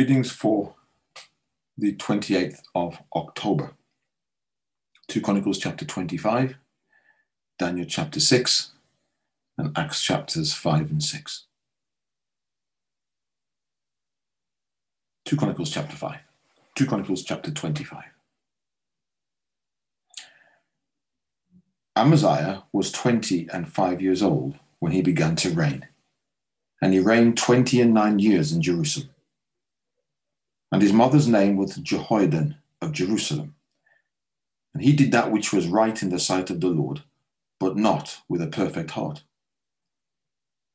Readings for the 28th of October. 2 Chronicles chapter 25, Daniel chapter 6, and Acts chapters 5 and 6. 2 Chronicles chapter 5. 2 Chronicles chapter 25. Amaziah was 20 and 5 years old when he began to reign, and he reigned 20 and 9 years in Jerusalem. And his mother's name was Jehoaddan of Jerusalem. And he did that which was right in the sight of the Lord, but not with a perfect heart.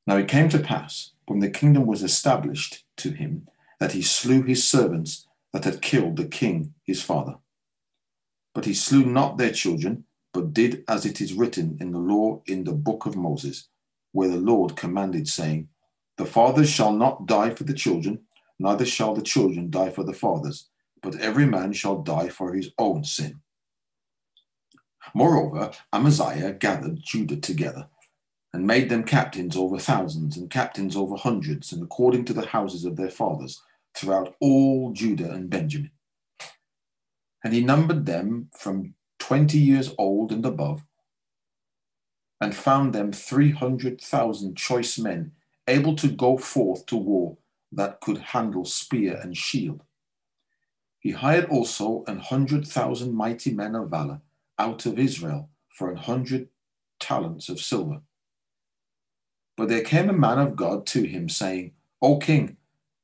Now it came to pass, when the kingdom was established to him, that he slew his servants that had killed the king his father. But he slew not their children, but did as it is written in the law in the book of Moses, where the Lord commanded, saying, The fathers shall not die for the children, neither shall the children die for the fathers, but every man shall die for his own sin. Moreover, Amaziah gathered Judah together and made them captains over thousands and captains over hundreds, and according to the houses of their fathers, throughout all Judah and Benjamin. And he numbered them from twenty years old and above, and found them three hundred thousand choice men able to go forth to war that could handle spear and shield. He hired also an hundred thousand mighty men of valor out of Israel for an hundred talents of silver. But there came a man of God to him, saying, O king,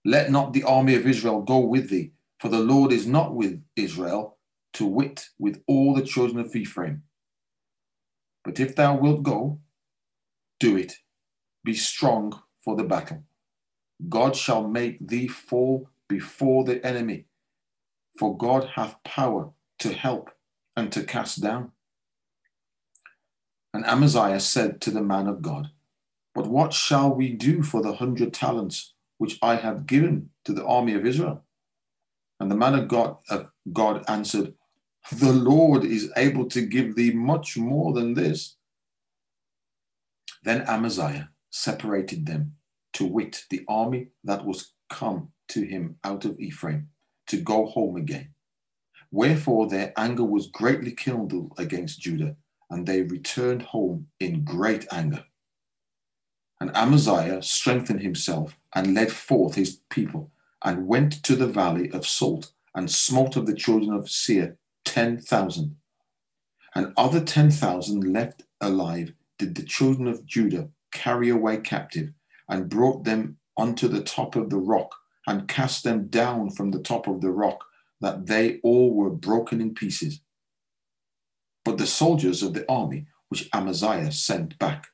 let not the army of Israel go with thee, for the Lord is not with Israel, to wit, with all the children of Ephraim. But if thou wilt go, do it. Be strong for the battle. God shall make thee fall before the enemy, for God hath power to help and to cast down. And Amaziah said to the man of God, But what shall we do for the hundred talents which I have given to the army of Israel? And the man of God, uh, God answered, The Lord is able to give thee much more than this. Then Amaziah separated them to wit, the army that was come to him out of Ephraim, to go home again. Wherefore their anger was greatly kindled against Judah, and they returned home in great anger. And Amaziah strengthened himself and led forth his people, and went to the valley of Salt, and smote of the children of Seir ten thousand. And other ten thousand left alive did the children of Judah carry away captive and brought them unto the top of the rock and cast them down from the top of the rock, that they all were broken in pieces. But the soldiers of the army which Amaziah sent back,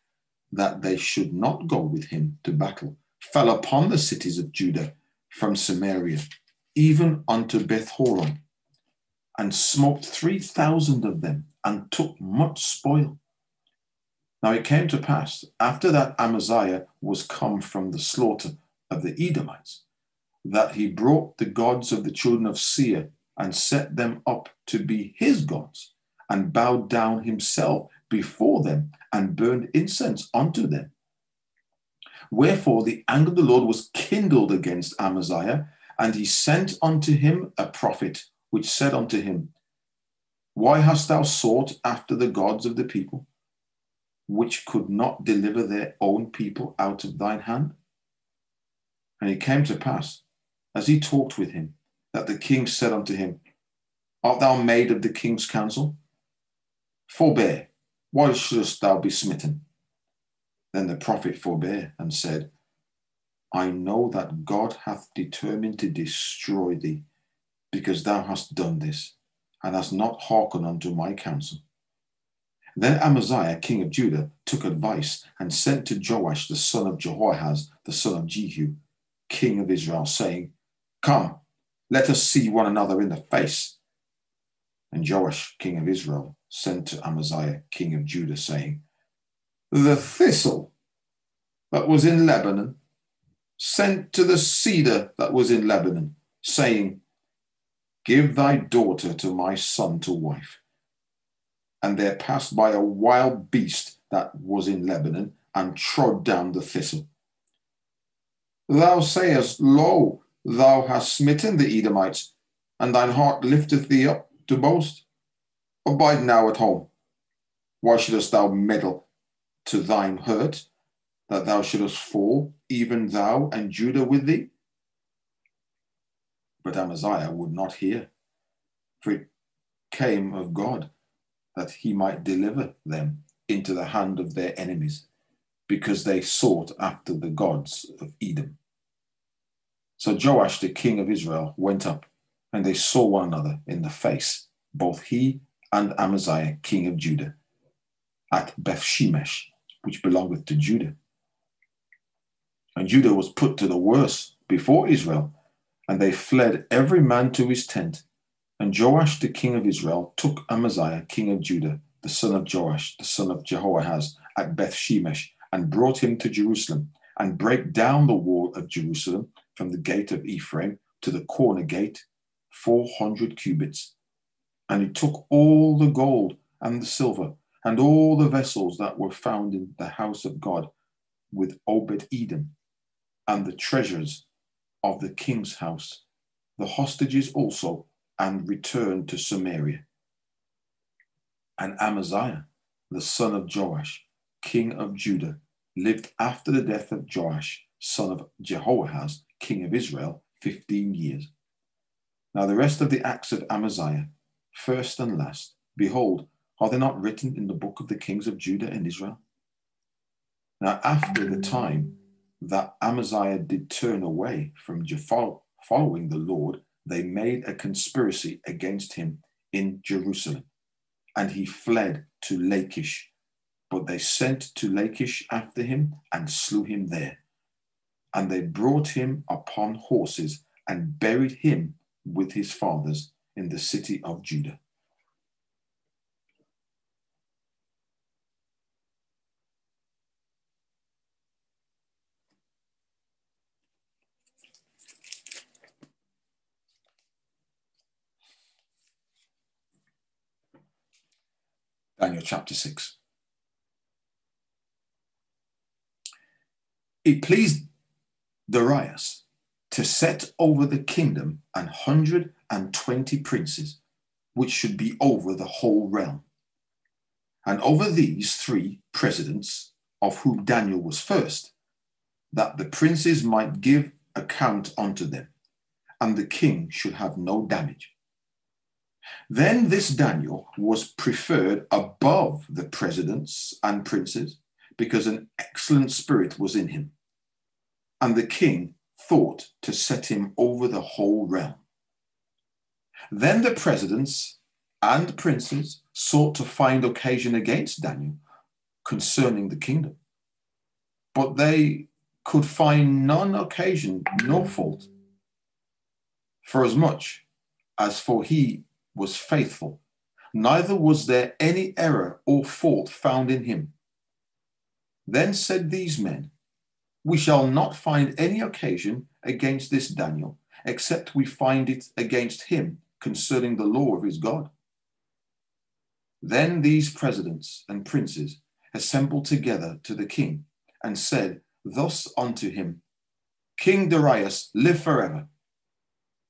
that they should not go with him to battle, fell upon the cities of Judah from Samaria, even unto Beth Horon, and smote three thousand of them, and took much spoil. Now it came to pass, after that Amaziah was come from the slaughter of the Edomites, that he brought the gods of the children of Seir and set them up to be his gods, and bowed down himself before them and burned incense unto them. Wherefore the anger of the Lord was kindled against Amaziah, and he sent unto him a prophet, which said unto him, Why hast thou sought after the gods of the people? Which could not deliver their own people out of thine hand? And it came to pass, as he talked with him, that the king said unto him, Art thou made of the king's counsel? Forbear, why shouldst thou be smitten? Then the prophet forbare and said, I know that God hath determined to destroy thee, because thou hast done this, and hast not hearkened unto my counsel. Then Amaziah, king of Judah, took advice and sent to Joash, the son of Jehoahaz, the son of Jehu, king of Israel, saying, Come, let us see one another in the face. And Joash, king of Israel, sent to Amaziah, king of Judah, saying, The thistle that was in Lebanon sent to the cedar that was in Lebanon, saying, Give thy daughter to my son to wife. And there passed by a wild beast that was in Lebanon and trod down the thistle. Thou sayest, Lo, thou hast smitten the Edomites, and thine heart lifteth thee up to boast. Abide now at home. Why shouldest thou meddle to thine hurt, that thou shouldest fall, even thou and Judah with thee? But Amaziah would not hear, for it came of God that he might deliver them into the hand of their enemies, because they sought after the gods of Edom. So Joash, the king of Israel, went up, and they saw one another in the face, both he and Amaziah, king of Judah, at Bethshemesh, which belongeth to Judah. And Judah was put to the worse before Israel, and they fled every man to his tent. And Joash the king of Israel took Amaziah king of Judah, the son of Joash, the son of Jehoahaz, at Beth Shemesh, and brought him to Jerusalem, and brake down the wall of Jerusalem from the gate of Ephraim to the corner gate, four hundred cubits. And he took all the gold and the silver, and all the vessels that were found in the house of God with Obed Edom, and the treasures of the king's house, the hostages also, and returned to Samaria. And Amaziah, the son of Joash, king of Judah, lived after the death of Joash, son of Jehoahaz, king of Israel, 15 years. Now, the rest of the acts of Amaziah, first and last, behold, are they not written in the book of the kings of Judah and Israel? Now, after the time that Amaziah did turn away from following the Lord, they made a conspiracy against him in Jerusalem, and he fled to Lachish. But they sent to Lachish after him and slew him there. And they brought him upon horses and buried him with his fathers in the city of Judah. Daniel chapter 6. It pleased Darius to set over the kingdom an hundred and twenty princes, which should be over the whole realm. And over these three presidents, of whom Daniel was first, that the princes might give account unto them, and the king should have no damage. Then this Daniel was preferred above the presidents and princes because an excellent spirit was in him. And the king thought to set him over the whole realm. Then the presidents and princes sought to find occasion against Daniel concerning the kingdom. But they could find none occasion nor fault, for as much as for he was faithful, neither was there any error or fault found in him. Then said these men, We shall not find any occasion against this Daniel, except we find it against him concerning the law of his God. Then these presidents and princes assembled together to the king and said thus unto him, King Darius, live forever.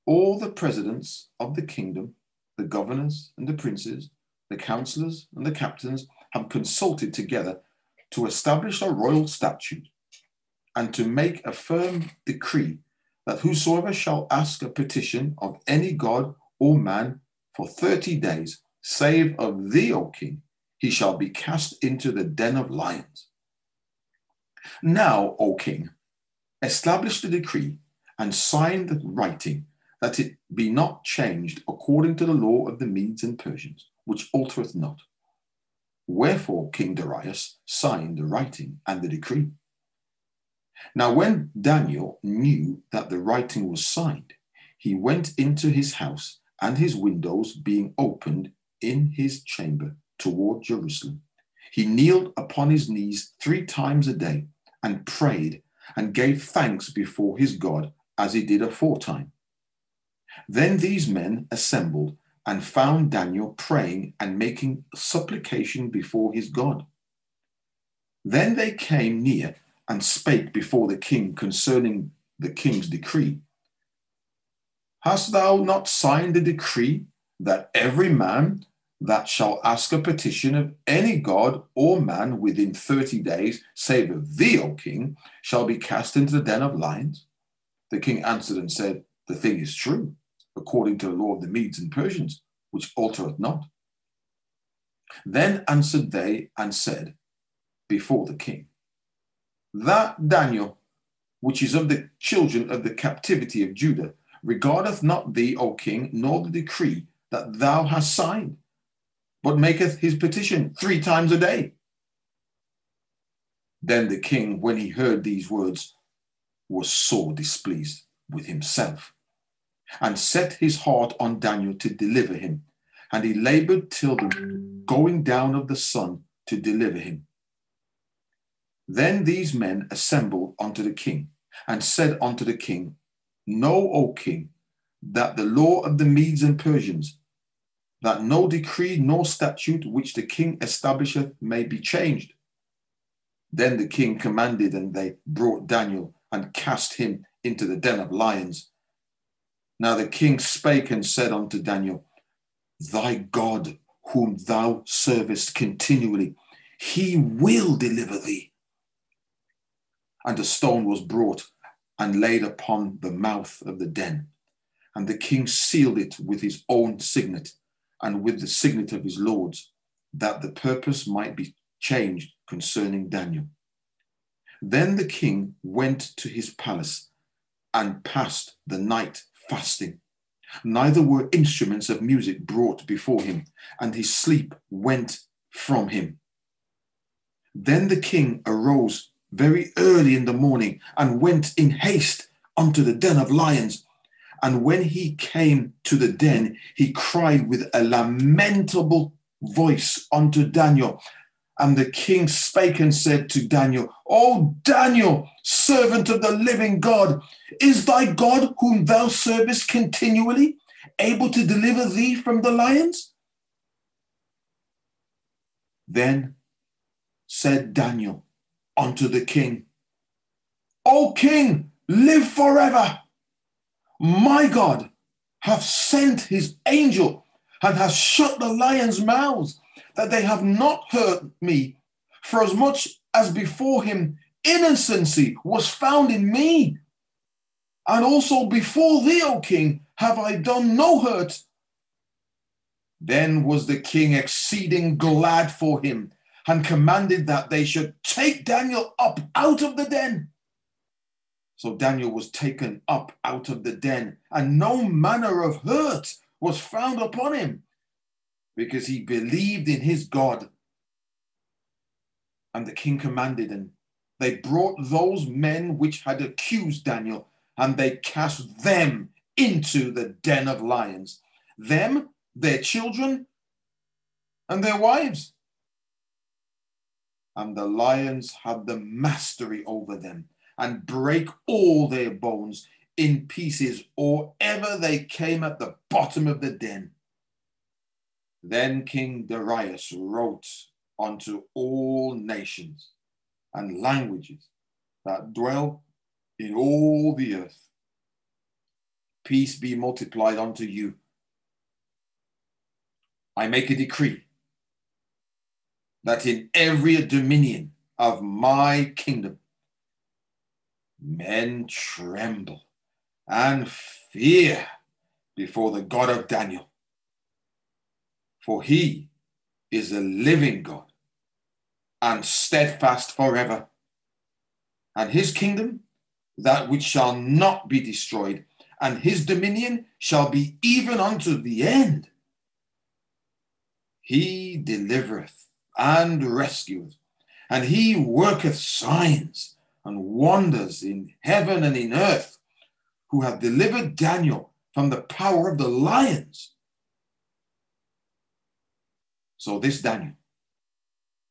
All the presidents of the kingdom the governors and the princes, the counselors and the captains have consulted together to establish a royal statute and to make a firm decree that whosoever shall ask a petition of any god or man for 30 days, save of thee, O king, he shall be cast into the den of lions. Now, O king, establish the decree and sign the writing that it be not changed according to the law of the Medes and Persians, which altereth not. Wherefore King Darius signed the writing and the decree. Now, when Daniel knew that the writing was signed, he went into his house, and his windows being opened in his chamber toward Jerusalem, he kneeled upon his knees three times a day and prayed and gave thanks before his God as he did aforetime. Then these men assembled and found Daniel praying and making supplication before his God. Then they came near and spake before the king concerning the king's decree. Hast thou not signed the decree that every man that shall ask a petition of any god or man within 30 days, save of thee, O king, shall be cast into the den of lions? The king answered and said, The thing is true according to the law of the Medes and Persians, which altereth not. Then answered they and said before the king, That Daniel, which is of the children of the captivity of Judah, regardeth not thee, O king, nor the decree that thou hast signed, but maketh his petition three times a day. Then the king, when he heard these words, was sore displeased with himself and set his heart on Daniel to deliver him. And he labored till the going down of the sun to deliver him. Then these men assembled unto the king and said unto the king, Know, O king, that the law of the Medes and Persians, that no decree nor statute which the king establisheth may be changed. Then the king commanded, and they brought Daniel and cast him into the den of lions. Now the king spake and said unto Daniel, Thy God, whom thou servest continually, he will deliver thee. And a stone was brought and laid upon the mouth of the den. And the king sealed it with his own signet and with the signet of his lords, that the purpose might be changed concerning Daniel. Then the king went to his palace and passed the night fasting. Neither were instruments of music brought before him, and his sleep went from him. Then the king arose very early in the morning and went in haste unto the den of lions. And when he came to the den, he cried with a lamentable voice unto Daniel and the king spake and said to Daniel, O Daniel, servant of the living God, is thy God, whom thou servest continually, able to deliver thee from the lions? Then said Daniel unto the king, O king, live forever. My God hath sent his angel and hath shut the lions' mouths that they have not hurt me, for as much as before him innocency was found in me. And also before thee, O king, have I done no hurt. Then was the king exceeding glad for him and commanded that they should take Daniel up out of the den. So Daniel was taken up out of the den, and no manner of hurt was found upon him because he believed in his God. And the king commanded, and they brought those men which had accused Daniel, and they cast them into the den of lions, them, their children, and their wives. And the lions had the mastery over them and break all their bones in pieces or ever they came at the bottom of the den. Then King Darius wrote unto all nations and languages that dwell in all the earth. Peace be multiplied unto you. I make a decree that in every dominion of my kingdom, men tremble and fear before the God of Daniel for he is a living God and steadfast forever. And his kingdom, that which shall not be destroyed, and his dominion shall be even unto the end. He delivereth and rescueth. And he worketh signs and wonders in heaven and in earth, who hath delivered Daniel from the power of the lions. So this Daniel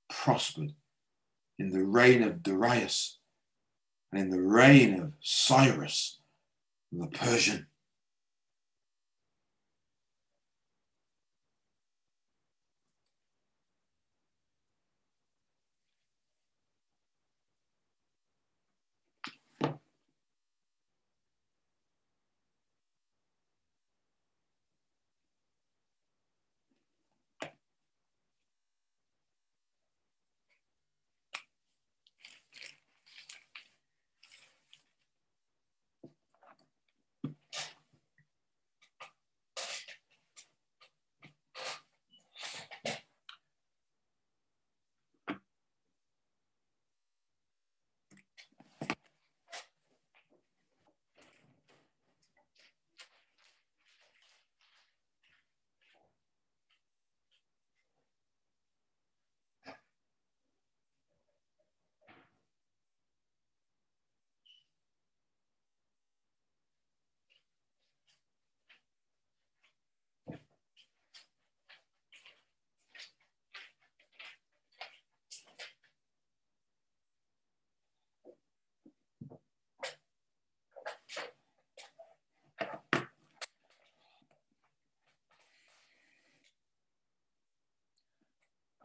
prospered in the reign of Darius and in the reign of Cyrus the Persian.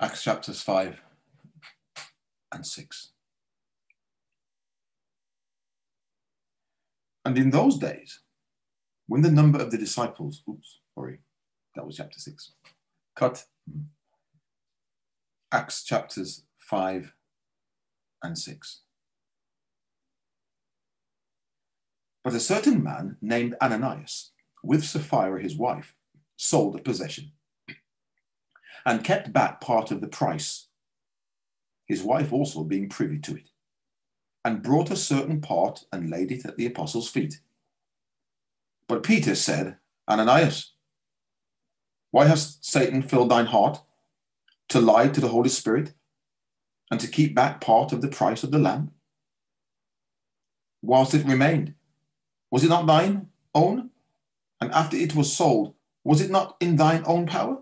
Acts chapters 5 and 6. And in those days, when the number of the disciples, oops, sorry, that was chapter 6. Cut. Hmm, Acts chapters 5 and 6. But a certain man named Ananias, with Sapphira his wife, sold a possession and kept back part of the price, his wife also being privy to it, and brought a certain part and laid it at the apostles' feet. But Peter said, Ananias, why has Satan filled thine heart to lie to the Holy Spirit and to keep back part of the price of the land? Whilst it remained, was it not thine own? And after it was sold, was it not in thine own power?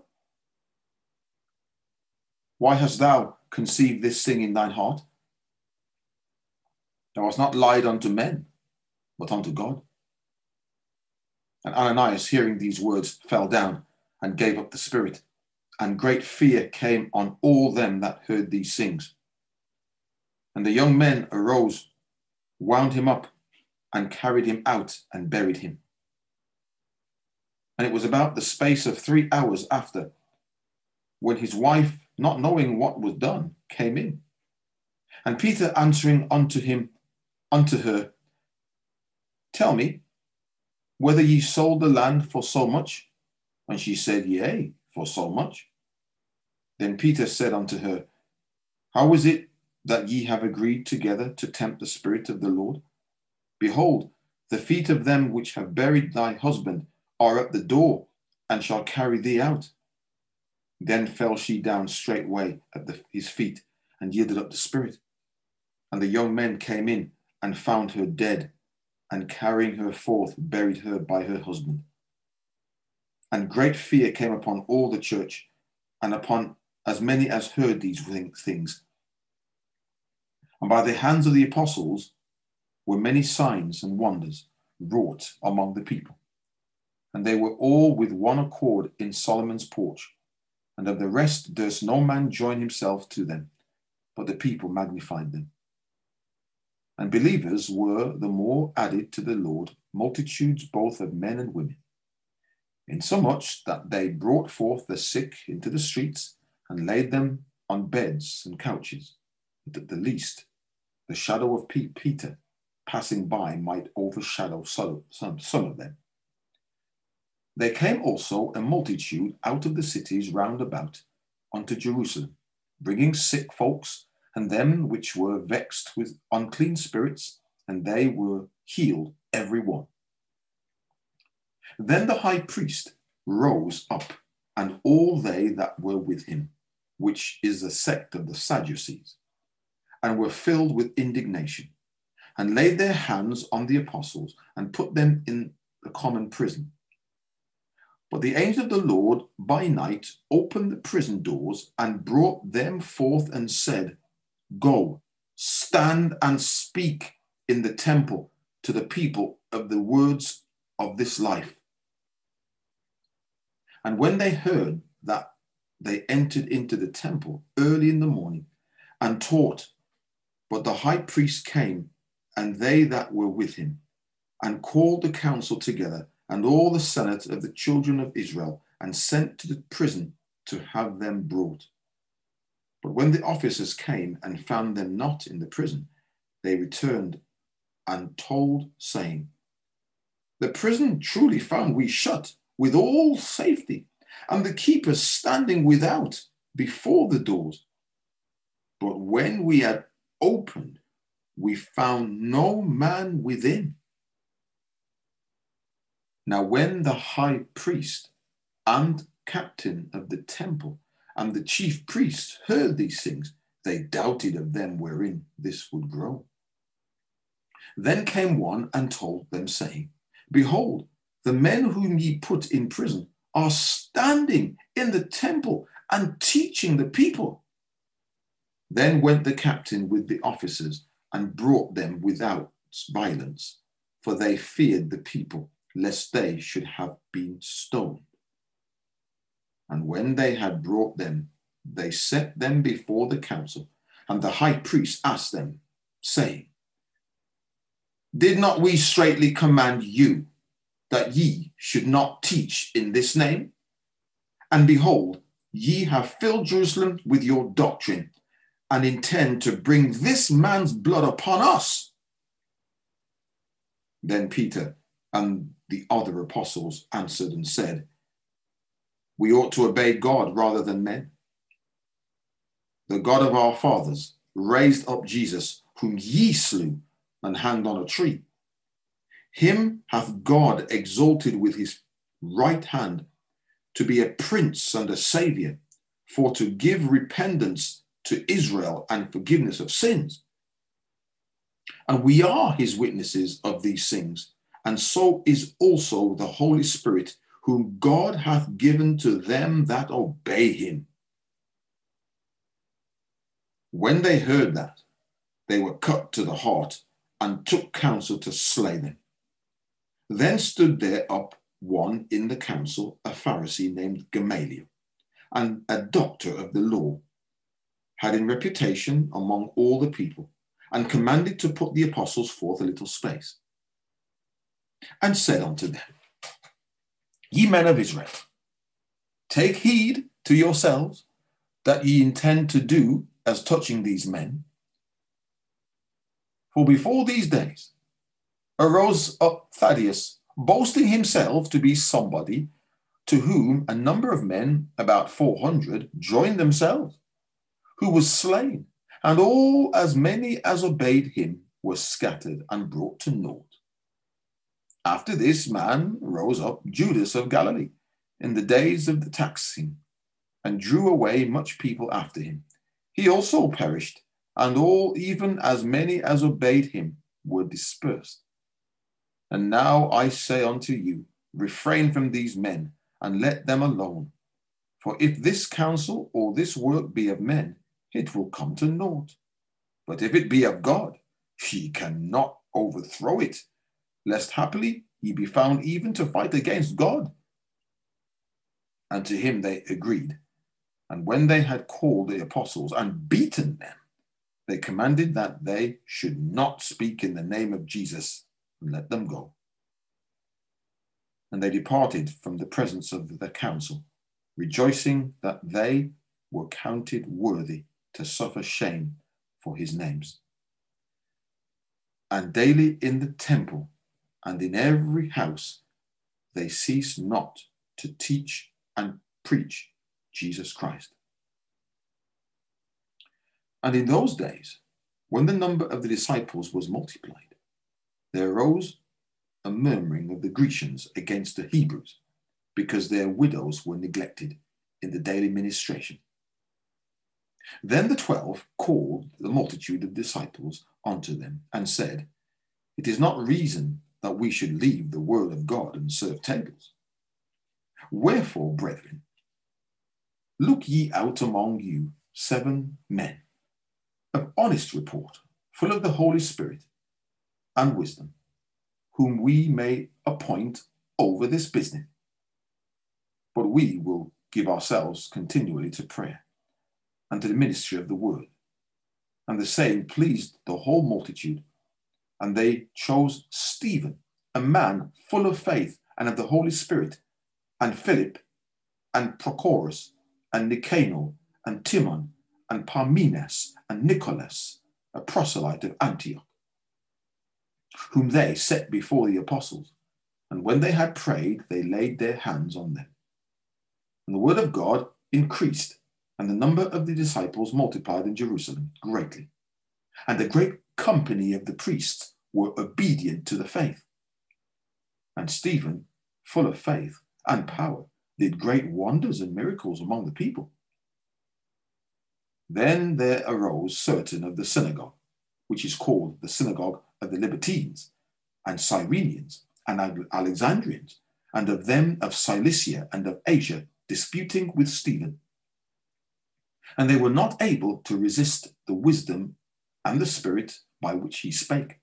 Why hast thou conceived this thing in thine heart? Thou hast not lied unto men, but unto God. And Ananias, hearing these words, fell down and gave up the spirit. And great fear came on all them that heard these things. And the young men arose, wound him up, and carried him out and buried him. And it was about the space of three hours after, when his wife not knowing what was done, came in. And Peter answering unto him, unto her, Tell me, whether ye sold the land for so much? And she said, Yea, for so much. Then Peter said unto her, How is it that ye have agreed together to tempt the Spirit of the Lord? Behold, the feet of them which have buried thy husband are at the door, and shall carry thee out. Then fell she down straightway at the, his feet and yielded up the spirit. And the young men came in and found her dead, and carrying her forth, buried her by her husband. And great fear came upon all the church and upon as many as heard these things. And by the hands of the apostles were many signs and wonders wrought among the people. And they were all with one accord in Solomon's porch and of the rest durst no man join himself to them, but the people magnified them. And believers were the more added to the Lord, multitudes both of men and women, insomuch that they brought forth the sick into the streets and laid them on beds and couches, that the least the shadow of Peter passing by might overshadow some, of them. There came also a multitude out of the cities round about unto Jerusalem, bringing sick folks and them which were vexed with unclean spirits, and they were healed every one. Then the high priest rose up, and all they that were with him, which is a sect of the Sadducees, and were filled with indignation, and laid their hands on the apostles and put them in the common prison. But the angel of the Lord by night opened the prison doors and brought them forth and said, Go, stand and speak in the temple to the people of the words of this life. And when they heard that, they entered into the temple early in the morning and taught. But the high priest came, and they that were with him, and called the council together, and all the senate of the children of Israel, and sent to the prison to have them brought. But when the officers came and found them not in the prison, they returned and told, saying, The prison truly found we shut with all safety, and the keepers standing without before the doors. But when we had opened, we found no man within. Now, when the high priest and captain of the temple and the chief priests heard these things, they doubted of them wherein this would grow. Then came one and told them, saying, Behold, the men whom ye put in prison are standing in the temple and teaching the people. Then went the captain with the officers and brought them without violence, for they feared the people, lest they should have been stoned. And when they had brought them, they set them before the council, and the high priest asked them, saying, Did not we straitly command you that ye should not teach in this name? And behold, ye have filled Jerusalem with your doctrine and intend to bring this man's blood upon us. Then Peter and the other apostles answered and said, We ought to obey God rather than men. The God of our fathers raised up Jesus, whom ye slew and hanged on a tree. Him hath God exalted with his right hand to be a prince and a savior, for to give repentance to Israel and forgiveness of sins. And we are his witnesses of these things, and so is also the Holy Spirit, whom God hath given to them that obey him. When they heard that, they were cut to the heart and took counsel to slay them. Then stood there up one in the council, a Pharisee named Gamaliel, and a doctor of the law, had in reputation among all the people, and commanded to put the apostles forth a little space, and said unto them, Ye men of Israel, take heed to yourselves that ye intend to do as touching these men. For before these days arose up Theudas, boasting himself to be somebody to whom a number of men, about 400, joined themselves, who was slain, and all as many as obeyed him were scattered and brought to naught. After this man rose up Judas of Galilee in the days of the taxing, and drew away much people after him. He also perished, and all, even as many as obeyed him, were dispersed. And now I say unto you, refrain from these men and let them alone. For if this counsel or this work be of men, it will come to naught. But if it be of God, he cannot overthrow it, lest happily ye be found even to fight against God. And to him they agreed. And when they had called the apostles and beaten them, they commanded that they should not speak in the name of Jesus and let them go. And they departed from the presence of the council, rejoicing that they were counted worthy to suffer shame for his names. And daily in the temple and in every house they ceased not to teach and preach Jesus Christ. And in those days, when the number of the disciples was multiplied, there arose a murmuring of the Grecians against the Hebrews because their widows were neglected in the daily ministration. Then the twelve called the multitude of disciples unto them and said, It is not reason that we should leave the word of God and serve tables. Wherefore, brethren, look ye out among you seven men of honest report, full of the Holy Spirit and wisdom, whom we may appoint over this business. But we will give ourselves continually to prayer and to the ministry of the word. And the saying pleased the whole multitude. And they chose Stephen, a man full of faith and of the Holy Spirit, and Philip, and Prochorus, and Nicanor, and Timon, and Parmenas, and Nicholas, a proselyte of Antioch, whom they set before the apostles. And when they had prayed, they laid their hands on them. And the word of God increased, and the number of the disciples multiplied in Jerusalem greatly. And a great company of the priests were obedient to the faith. And Stephen, full of faith and power, did great wonders and miracles among the people. Then there arose certain of the synagogue, which is called the synagogue of the Libertines, and Cyrenians, and Alexandrians, and of them of Cilicia and of Asia, disputing with Stephen. And they were not able to resist the wisdom and the spirit by which he spake.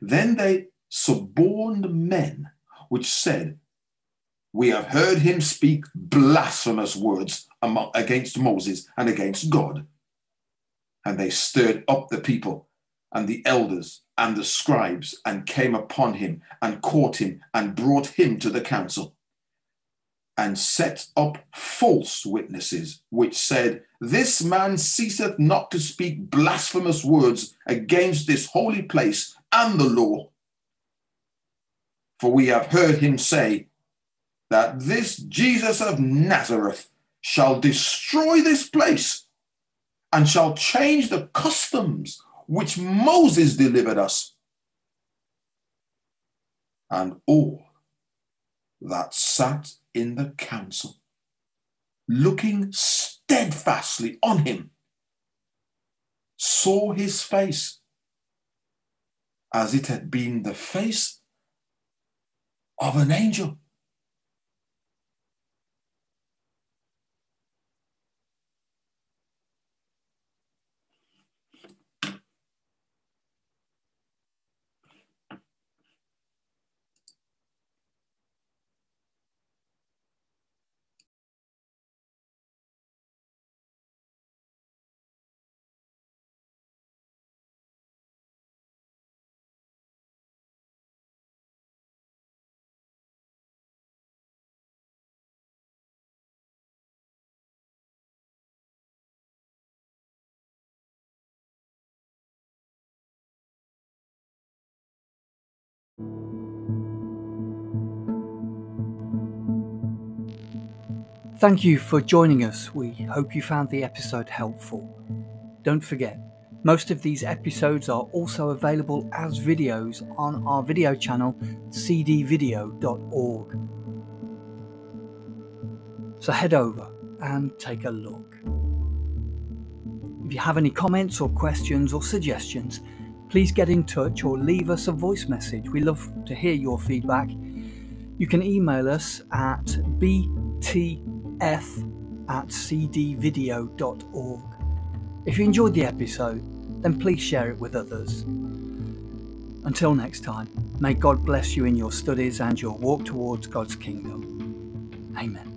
Then they suborned men which said, We have heard him speak blasphemous words against Moses and against God. And they stirred up the people and the elders and the scribes and came upon him and caught him and brought him to the council and set up false witnesses which said, This man ceaseth not to speak blasphemous words against this holy place and the law. For we have heard him say that this Jesus of Nazareth shall destroy this place and shall change the customs which Moses delivered us. And all that sat in the council, looking steadfastly on him, saw his face as it had been the face of an angel. Thank you for joining us. We hope you found the episode helpful. Don't forget, most of these episodes are also available as videos on our video channel cdvideo.org. So head over and take a look. If you have any comments or questions or suggestions, please get in touch or leave us a voice message. We love to hear your feedback. You can email us at bt f at cdvideo.org. If you enjoyed the episode, then please share it with others. Until next time, may God bless you in your studies and your walk towards God's kingdom. Amen.